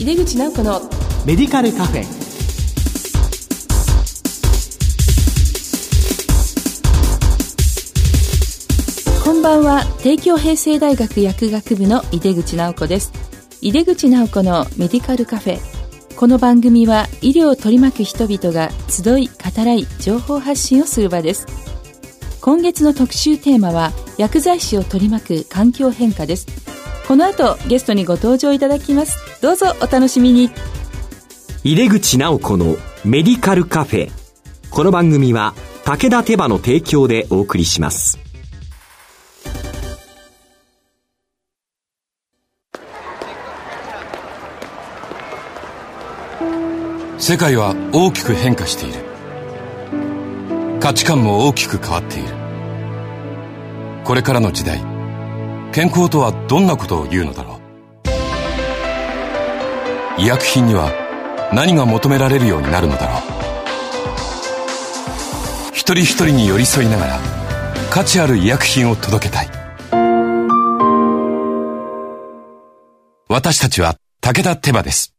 井出口直子のメディカルカフェ。こんばんは。帝京平成大学薬学部の井出口直子です。井出口直子のメディカルカフェ。この番組は医療を取り巻く人々が集い語らい情報発信をする場です。今月の特集テーマは薬剤師を取り巻く環境変化ですこの後ゲストにご登場いただきます。どうぞお楽しみに。入れ口直子のメディカルカフェ。この番組は武田手羽の提供でお送りします。世界は大きく変化している。価値観も大きく変わっている。これからの時代健康とはどんなことを言うのだろう医薬品には何が求められるようになるのだろう一人一人に寄り添いながら価値ある医薬品を届けたい私たちは武田手羽です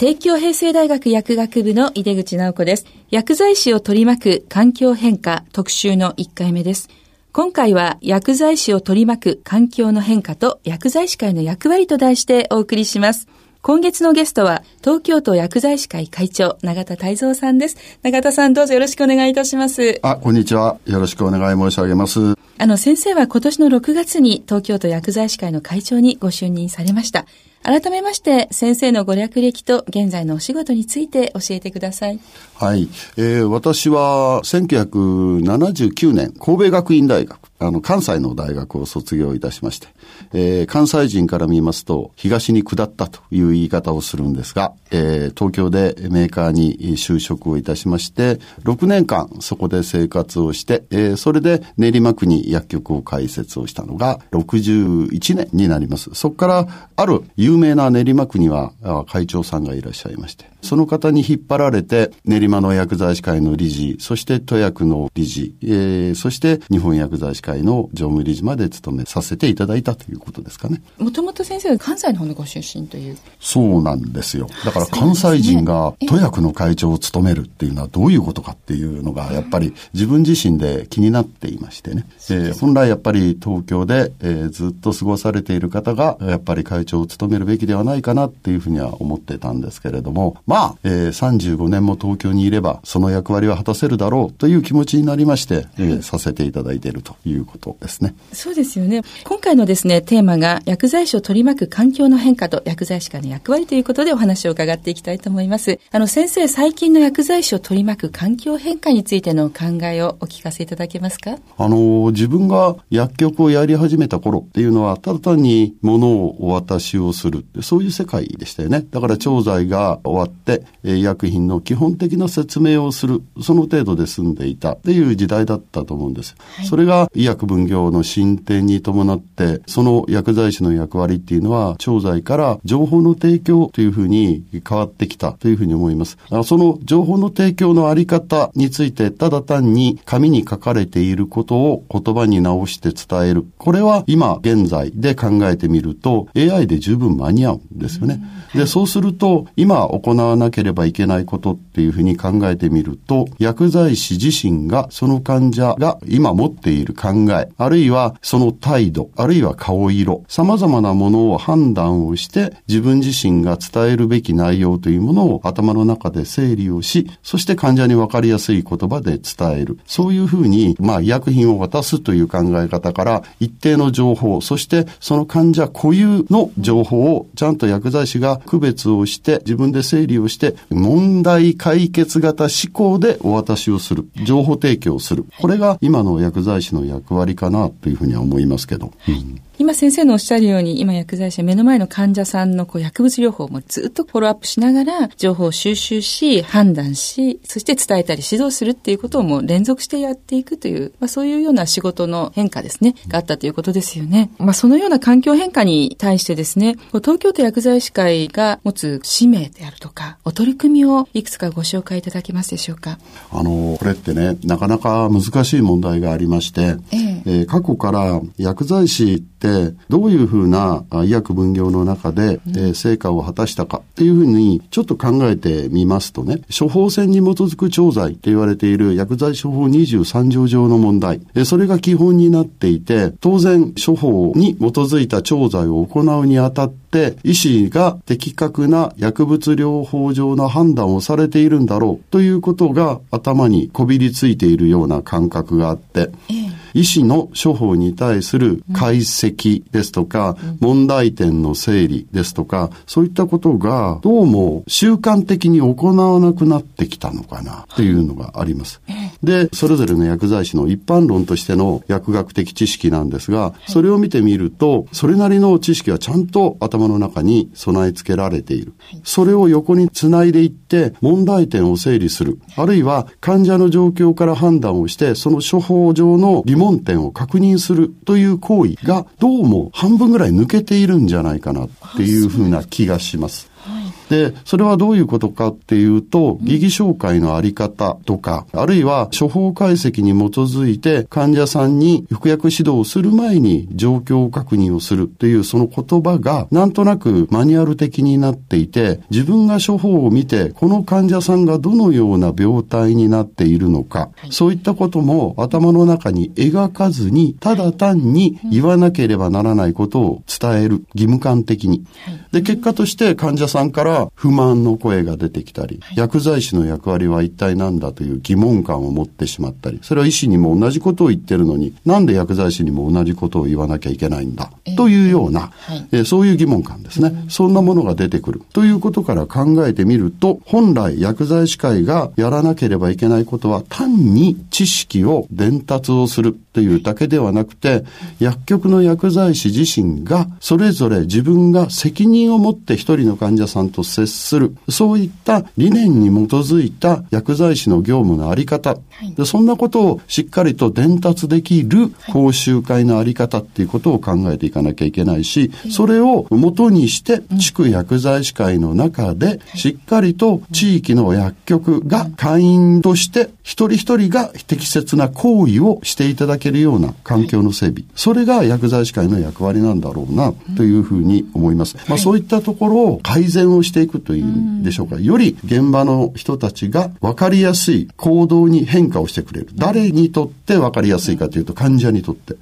帝京平成大学薬学部の井出口直子です。薬剤師を取り巻く環境変化特集の1回目です。今回は薬剤師を取り巻く環境の変化と薬剤師会の役割と題してお送りします。今月のゲストは東京都薬剤師会会長永田泰造さんです。永田さんどうぞよろしくお願いいたします。あ、こんにちは。よろしくお願い申し上げます。あの先生は今年の6月に東京都薬剤師会の会長にご就任されました。改めまして先生のご略歴と現在のお仕事について教えてください。はい。えー、私は1979年神戸学院大学あの、関西の大学を卒業いたしまして、えー、関西人から見ますと、東に下ったという言い方をするんですが、えー、東京でメーカーに就職をいたしまして、6年間そこで生活をして、えー、それで練馬区に薬局を開設をしたのが61年になります。そこから、ある有名な練馬区には会長さんがいらっしゃいまして、その方に引っ張られて、練馬の薬剤師会の理事、そして都薬の理事、えー、そして日本薬剤師会の常務理事まで務めさせていただいたということですかね。もともと先生は関西の方のご出身という。そうなんですよ。だから関西人が都薬の会長を務めるっていうのはどういうことかっていうのが、やっぱり自分自身で気になっていましてね。えー、本来やっぱり東京で、えー、ずっと過ごされている方が、やっぱり会長を務めるべきではないかなっていうふうには思ってたんですけれども、まあ、えー、35年も東京にいれば、その役割は果たせるだろうという気持ちになりまして、えー、させていただいているということですね。そうですよね。今回のですね、テーマが薬剤師を取り巻く環境の変化と薬剤師間の役割ということでお話を伺っていきたいと思います。あの、先生、最近の薬剤師を取り巻く環境変化についての考えをお聞かせいただけますか？あの、自分が薬局をやり始めた頃っていうのは、ただ単に物をお渡しをする、そういう世界でしたよね。だから調剤が終わって、え医薬品の基本的な説明をする、その程度で済んでいたっていう時代だったと思うんです。はい、それが医薬分業の進展に伴って、その薬剤師の役割っていうのは、調剤から情報の提供というふうに変わってきたというふうに思います。その情報の提供のあり方について、ただ単に紙に書かれていることを言葉に直して伝える。これは今現在で考えてみると、AI で十分間に合うんですよね。で、そうすると、今行わなければいけないことっていうふうに考えてみると、薬剤師自身がその患者が今持っている考え、あるいはその態度、あるいは顔色、様々なものを判断をして、自分自身が伝えるべき内容というものを頭の中で整理をし、そして患者にわかりやすい言葉で伝える。そういうふうに、まあ、医薬品を渡すという考え方から、一定の情報、そしてその患者固有の情報をちゃんと薬剤師が区別をして、自分で整理をして、問題解決型思考でお渡しをする。情報提供をする。これが今の薬剤師の役割かなというふうには思いますけど。うん今先生のおっしゃるように、今薬剤師は目の前の患者さんのこう薬物療法もずっとフォローアップしながら、情報を収集し、判断し、そして伝えたり指導するっていうことをもう連続してやっていくという、まあそういうような仕事の変化ですね、があったということですよね。まあそのような環境変化に対してですね、東京都薬剤師会が持つ使命であるとか、お取り組みをいくつかご紹介いただけますでしょうか？あの、これってね、なかなか難しい問題がありまして、えええー、過去から薬剤師どういうふうなあ医薬分業の中で、えー成果を果たしたかっていうふうに、ちょっと考えてみますとね、処方箋に基づく調剤って言われている薬剤処方23条上の問題、えーそれが基本になっていて、当然処方に基づいた調剤を行うにあたって、医師が的確な薬物療法上の判断をされているんだろうということが頭にこびりついているような感覚があって、医師の処方に対する解析ですとか、問題点の整理ですとか、そういったことがどうも習慣的に行わなくなってきたのかなっていうのがあります。で、それぞれの薬剤師の一般論としての薬学的知識なんですが、それを見てみると、それなりの知識はちゃんと頭の中に備え付けられている。それを横につないでいって、問題点を整理する。あるいは患者の状況から判断をして、その処方上の疑問点を確認するという行為が、どうも半分ぐらい抜けているんじゃないかなっていうふうな気がします。で、それはどういうことかっていうと、疑義紹介のあり方とか、あるいは処方解析に基づいて患者さんに服薬指導をする前に状況確認をするっていうその言葉がなんとなくマニュアル的になっていて、自分が処方を見て、この患者さんがどのような病態になっているのか、そういったことも頭の中に描かずに、ただ単に言わなければならないことを伝える、義務感的に。で、結果として患者さんから不満の声が出てきたり、薬剤師の役割は一体何だという疑問感を持ってしまったり、それは医師にも同じことを言ってるのに、なんで薬剤師にも同じことを言わなきゃいけないんだ、というような、えーそういう疑問感ですね。そんなものが出てくる。ということから考えてみると、本来薬剤師会がやらなければいけないことは、単に知識を伝達をするというだけではなくて、薬局の薬剤師自身が、それぞれ自分が責任を持って一人の患者さんと接する、そういった理念に基づいた薬剤師の業務のあり方、でそんなことをしっかりと伝達できる講習会のあり方っていうことを考えていかなきゃいけないし、それを元にして、地区薬剤師会の中で、しっかりと地域の薬局が会員として、一人一人が適切な行為をしていただけるような環境の整備。それが薬剤師会の役割なんだろうな、というふうに思います。まあそういったところを改善をしていくというんでしょうか。より現場の人たちが分かりやすい行動に変化をしてくれる。誰にとって分かりやすいかというと患者にとって、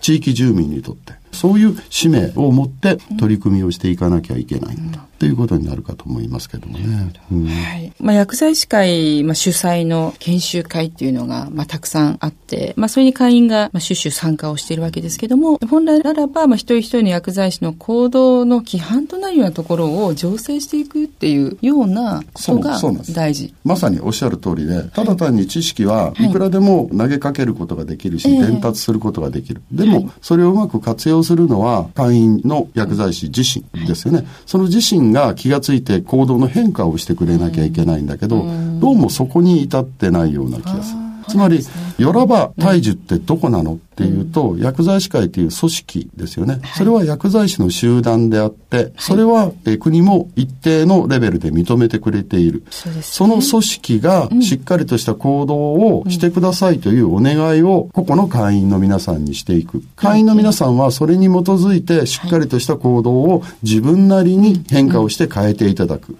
地域住民にとって。そういう使命を持って取り組みをしていかなきゃいけないんだ。ということになるかと思いますけどもね。うんはい。まあ、薬剤師会、まあ、主催の研修会っていうのが、まあ、たくさんあって、まあ、それに会員が、まあ、種々参加をしているわけですけども、本来ならば、まあ、一人一人の薬剤師の行動の規範となるようなところを醸成していくっていうようなことが大事。まさにおっしゃる通りで、ただ単に知識はいくらでも投げかけることができるし、ええ伝達することができる。でも、それをうまく活用するのは会員の薬剤師自身ですよね。その自身が気がついて行動の変化をしてくれなきゃいけないんだけど、どうもそこに至ってないような気がする。つまり、よらば大樹ってどこなのっていうと、薬剤師会という組織ですよね。それは薬剤師の集団であって、それはえー国も一定のレベルで認めてくれている。その組織がしっかりとした行動をしてくださいというお願いを個々の会員の皆さんにしていく。会員の皆さんはそれに基づいてしっかりとした行動を自分なりに変化をして変えていただく。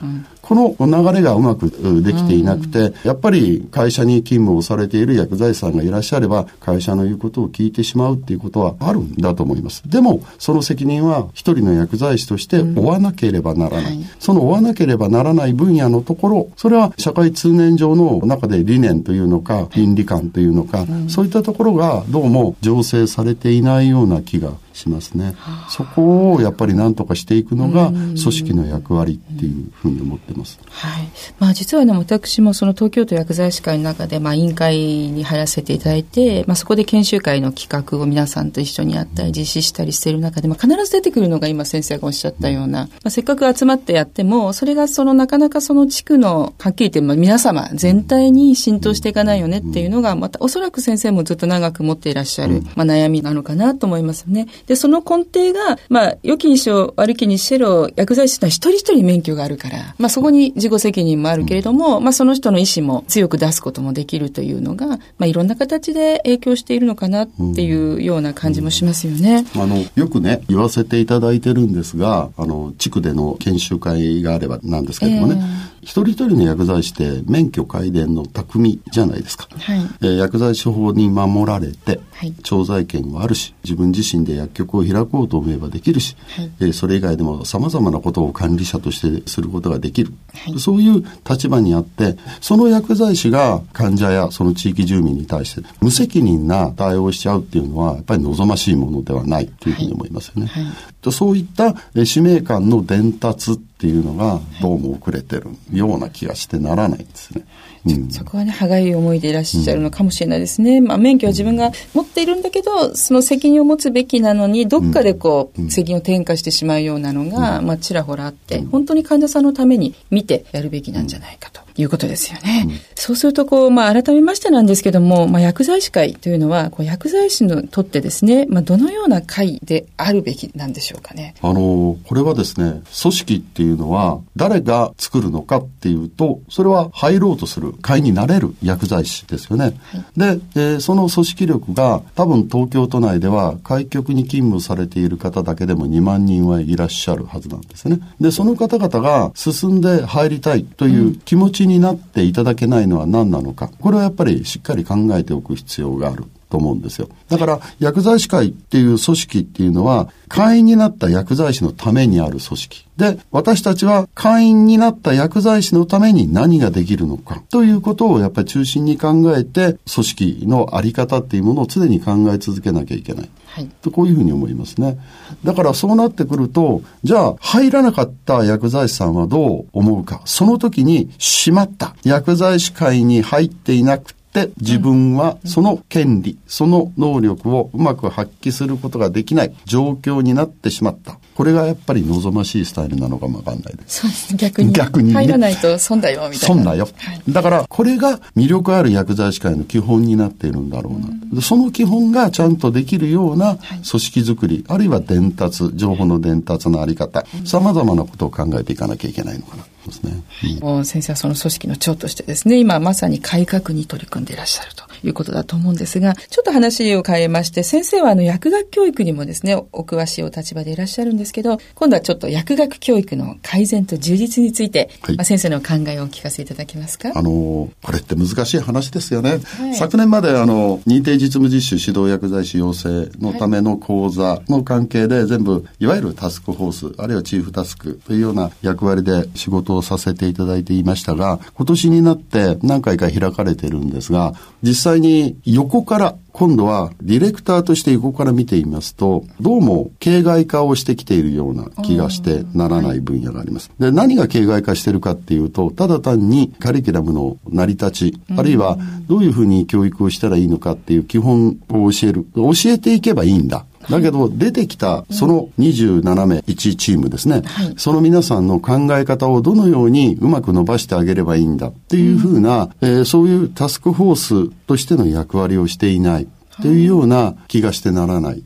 この流れがうまくうできていなくて、やっぱり会社に勤務をされている薬剤師さんがいらっしゃれば、会社の言うことを聞いてしまうっていうことはあるんだと思います。でも、その責任は一人の薬剤師として負わなければならない。はいその負わなければならない分野のところ、それは社会通念上の中で理念というのか、倫理観というのか、そういったところがどうも醸成されていないような気がしますね。そこをやっぱり何とかしていくのが組織の役割っていうふうに思ってます。はい。まあ実はね、私もその東京都薬剤師会の中で、まあ委員会に入らせていただいて、まあそこで研修会の企画を皆さんと一緒にやったり実施したりしている中で、まあ必ず出てくるのが今先生がおっしゃったような、まあせっかく集まってやっても、それがそのなかなかその地区の、はっきり言ってまあ皆様全体に浸透していかないよねっていうのが、またおそらく先生もずっと長く持っていらっしゃる、まあ悩みなのかなと思いますね。で、その根底が、まあ、良きにしろ悪きにしろ、薬剤師のは一人一人免許があるから、まあ、そこに自己責任もあるけれども、うん、まあ、その人の意思も強く出すこともできるというのが、まあ、いろんな形で影響しているのかなっていうような感じもしますよね。うん、あの、よくね、言わせていただいてるんですが、あの、地区での研修会があればなんですけどもね、えー一人一人の薬剤師って免許改伝の匠じゃないですか。はい、えー、薬剤師法に守られて、はい、調剤権はあるし、自分自身で薬局を開こうと思えばできるし、はい、えー、それ以外でも様々なことを管理者としてすることができる。はい、そういう立場にあって、その薬剤師が患者やその地域住民に対して無責任な対応をしちゃうっていうのは、やっぱり望ましいものではないというふうに思いますよね。はい、そういった使命感の伝達っていうのがどうも遅れてるような気がしてならないんですね。うん、そこはね、歯がゆい思いでいらっしゃるのかもしれないですね。うん、まあ、免許は自分が持っているんだけど、その責任を持つべきなのに、どっかでこう、責任を転嫁してしまうようなのが、まあ、ちらほらあって、本当に患者さんのために見てやるべきなんじゃないかと。いうことですよね。うん、そうすると、こう、まあ、改めましてなんですけども、まあ、薬剤師会というのは、こう薬剤師にとってですね、まあ、どのような会であるべきなんでしょうかね。あの、これはですね、組織っていうのは、誰が作るのかっていうと、それは入ろうとする会になれる薬剤師ですよね。はい、で、えー、その組織力が、多分東京都内では、開局に勤務されている方だけでも2万人はいらっしゃるはずなんですね。で、その方々が進んで入りたいという気持ちになっていただけないのは何なのか。これはやっぱりしっかり考えておく必要がある。と思うんですよ。だから、薬剤師会っていう組織っていうのは、会員になった薬剤師のためにある組織。で、私たちは会員になった薬剤師のために何ができるのかということをやっぱり中心に考えて、組織のあり方っていうものを常に考え続けなきゃいけない。はい、とこういうふうに思いますね。だからそうなってくると、じゃあ入らなかった薬剤師さんはどう思うか。その時にしまった。薬剤師会に入っていなくて自分はその権利、その能力をうまく発揮することができない状況になってしまった。これがやっぱり望ましいスタイルなのかもわかんないです。そうです逆に。逆に、ね、入らないと損だよ、みたいな。損だよ。はい、だから、これが魅力ある薬剤師会の基本になっているんだろうな。うん、その基本がちゃんとできるような組織づくり、はい、あるいは伝達、情報の伝達のあり方、様々なことを考えていかなきゃいけないのかな。ですね。うん、先生はその組織の長としてですね、今まさに改革に取り組んでいらっしゃると。いうことだと思うんですが、ちょっと話を変えまして、先生はあの薬学教育にもですね、お詳しいお立場でいらっしゃるんですけど、今度はちょっと薬学教育の改善と充実について、はい、まあ、先生の考えをお聞かせいただけますか？あの、これって難しい話ですよね。はい、昨年まであの、認定実務実習指導薬剤師養成のための講座の関係で全部、いわゆるタスクフォース、あるいはチーフタスクというような役割で仕事をさせていただいていましたが、今年になって何回か開かれてるんですが、実際に横から今度はディレクターとして横から見ていますと、どうも形骸化をしてきているような気がしてならない分野があります。で、何が形骸化してるかっていうと、ただ単にカリキュラムの成り立ち、あるいはどういうふうに教育をしたらいいのかっていう基本を教える。教えていけばいいんだ。だけど、出てきた、その27名、1チームですね、はい、その皆さんの考え方をどのようにうまく伸ばしてあげればいいんだっていうふうな、えー、そういうタスクフォースとしての役割をしていないというような気がしてならない。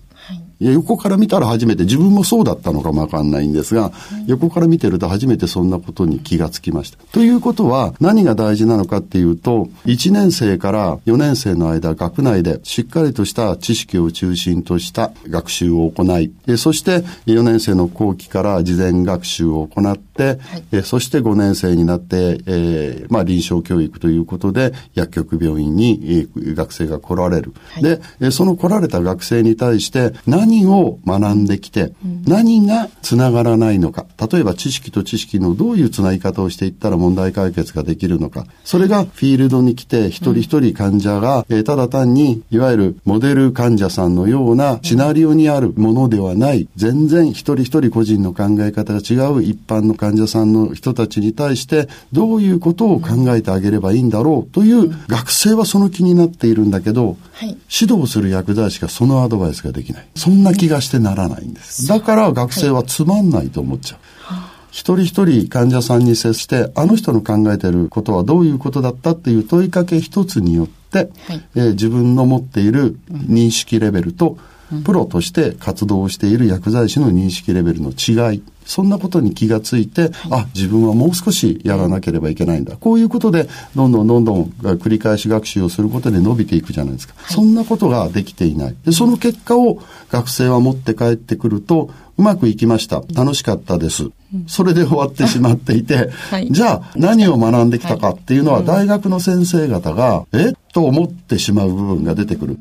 横から見たら初めて、自分もそうだったのかもわかんないんですが、横から見てると初めてそんなことに気がつきました。ということは、何が大事なのかっていうと、1年生から4年生の間、学内でしっかりとした知識を中心とした学習を行い、そして4年生の後期から事前学習を行って、はい、そして5年生になって、えー、まあ臨床教育ということで、薬局病院に学生が来られる。はい、で、その来られた学生に対して何何を学んできて、何がつながらないのか。例えば知識と知識のどういうつなぎ方をしていったら問題解決ができるのか。それがフィールドに来て一人一人患者が、えー、ただ単にいわゆるモデル患者さんのようなシナリオにあるものではない、全然一人一人個人の考え方が違う一般の患者さんの人たちに対してどういうことを考えてあげればいいんだろうという学生はその気になっているんだけど、はい、指導する薬剤師がそのアドバイスができない。そんな気がしてならないんです。だから学生はつまんないと思っちゃう。一人一人患者さんに接して、あの人の考えていることはどういうことだったっていう問いかけ一つによって、はい、えー、自分の持っている認識レベルと、プロとして活動している薬剤師の認識レベルの違い、そんなことに気がついて、あ、自分はもう少しやらなければいけないんだ。こういうことで、どんどんどんどん繰り返し学習をすることで伸びていくじゃないですか。そんなことができていない。で、その結果を学生は持って帰ってくると、うまくいきました。楽しかったです。それで終わってしまっていて、はい、じゃあ何を学んできたかっていうのは大学の先生方が、え？と思ってしまう部分が出てくる。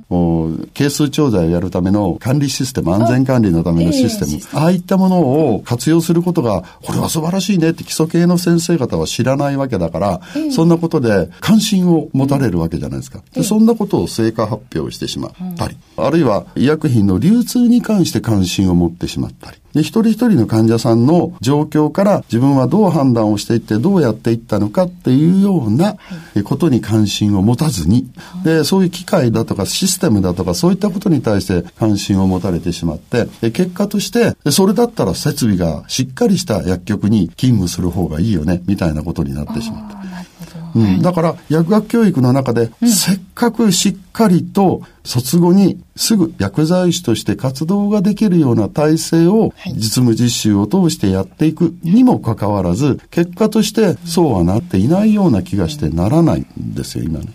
係数調剤をやるための管理システム、安全管理のためのシステム、あ,、あいったものを活用することが、これは素晴らしいねって基礎系の先生方は知らないわけだから、そんなことで関心を持たれるわけじゃないですか。でそんなことを成果発表してしまったり、あるいは医薬品の流通に関して関心を持ってしまったり、で、一人一人の患者さんの状況から自分はどう判断をしていってどうやっていったのかっていうようなことに関心を持たずに、で、そういう機械だとかシステムだとかそういったことに対して関心を持たれてしまって、結果として、それだったら設備がしっかりした薬局に勤務する方がいいよね、みたいなことになってしまった。うん、だから薬学教育の中で、せっかくしっかりと卒後にすぐ薬剤師として活動ができるような体制を実務実習を通してやっていくにもかかわらず、結果としてそうはなっていないような気がしてならないんですよ、今ね。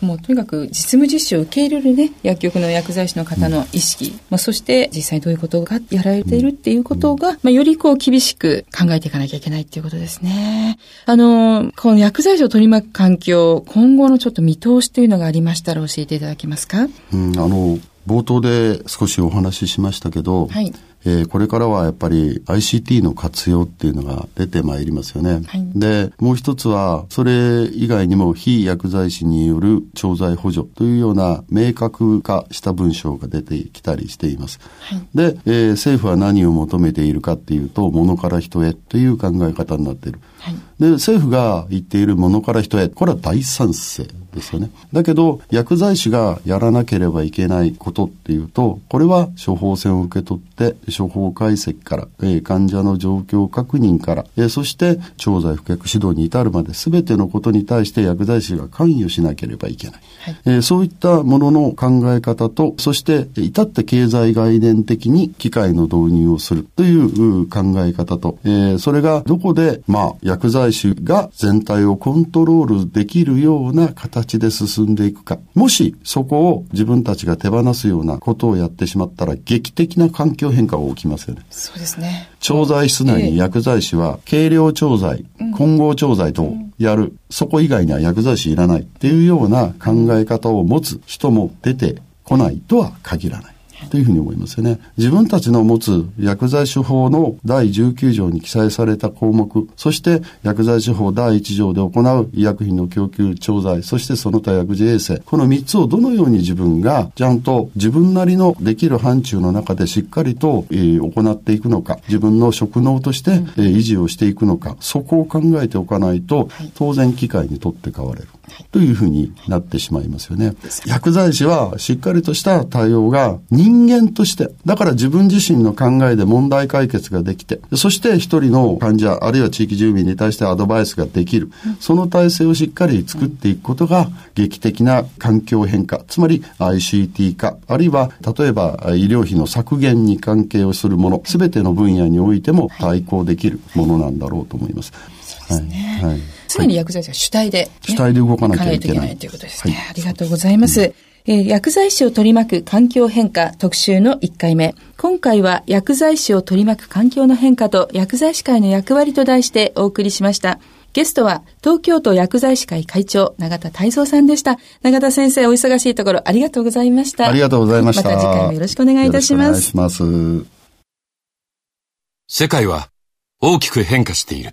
もうとにかく実務実習を受け入れるね、薬局の薬剤師の方の意識、うん、まあ、そして実際どういうことがやられているっていうことが、まあ、よりこう厳しく考えていかなきゃいけないっていうことですね。あの、この薬剤師を取り巻く環境、今後のちょっと見通しというのがありましたら教えていただけますか？うん、あの、冒頭で少しお話ししましたけど、はい、えー、これからはやっぱり ICT の活用っていうのが出てまいりますよね。はい、で、もう一つは、それ以外にも非薬剤師による調剤補助というような明確化した文章が出てきたりしています。はい、で、えー、政府は何を求めているかっていうと、物から人へという考え方になっている。はい、で、政府が言っている物から人へ、これは大賛成ですよね。だけど、薬剤師がやらなければいけないことっていうと、これは処方箋を受け取って、処方解析から、えー、患者の状況確認から、えー、そして調剤服薬指導に至るまで全てのことに対して薬剤師が関与しなければいけない。はい、えー、そういったものの考え方と、そして至って経済概念的に機械の導入をするという考え方と、えー、それがどこで、まあ、薬剤師が全体をコントロールできるような形で進んでいくか。もしそこを自分たちが手放すようなことをやってしまったら劇的な環境変化が起きますよね。そうですね。調剤室内に薬剤師は軽量調剤、混合調剤とやる。そこ以外には薬剤師いらないっていうような考え方を持つ人も出てこないとは限らない。というふうに思いますよね。自分たちの持つ薬剤処方の第19条に記載された項目、そして薬剤処方第1条で行う医薬品の供給調剤、そしてその他薬事衛生、この3つをどのように自分がちゃんと自分なりのできる範疇の中でしっかりと、えー、行っていくのか、自分の職能として、えー、維持をしていくのか、そこを考えておかないと、当然機械にとって変われる。というふうになってしまいますよね。薬剤師はしっかりとした対応が人間として、だから自分自身の考えで問題解決ができて、そして一人の患者、あるいは地域住民に対してアドバイスができる。その体制をしっかり作っていくことが劇的な環境変化、つまり ICT 化、あるいは例えば医療費の削減に関係をするもの、すべての分野においても対抗できるものなんだろうと思います。そうですね。はい、はい常に薬剤師は主体で、ね、主体で動かなきゃいけない。ということですね、はい。ありがとうございます。うんえー、薬剤師を取り巻く環境変化特集の1回目。今回は薬剤師を取り巻く環境の変化と薬剤師会の役割と題してお送りしました。ゲストは東京都薬剤師会会長永田泰造さんでした。永田先生お忙しいところありがとうございました。ありがとうございました。また次回もよろしくお願いいたします。お願いします。世界は大きく変化している。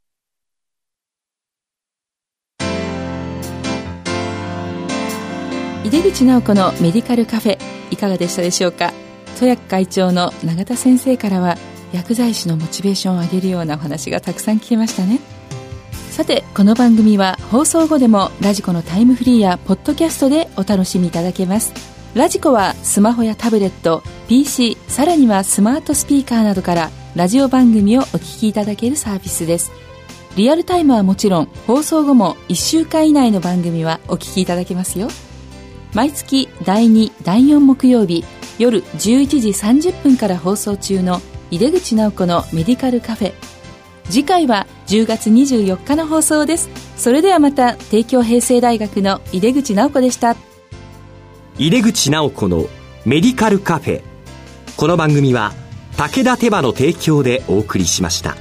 井出口直子のメディカルカフェいかがでしたでしょうか？戸薬会長の永田先生からは薬剤師のモチベーションを上げるようなお話がたくさん聞けましたね。さてこの番組は放送後でもラジコのタイムフリーやポッドキャストでお楽しみいただけます。ラジコはスマホやタブレット PC さらにはスマートスピーカーなどからラジオ番組をお聞きいただけるサービスです。リアルタイムはもちろん放送後も1週間以内の番組はお聞きいただけますよ。毎月第2第4木曜日夜11時30分から放送中の井出口直子のメディカルカフェ。次回は10月24日の放送です。それではまた帝京平成大学の井出口直子でした。井出口直子のメディカルカフェ。この番組は武田手羽の提供でお送りしました。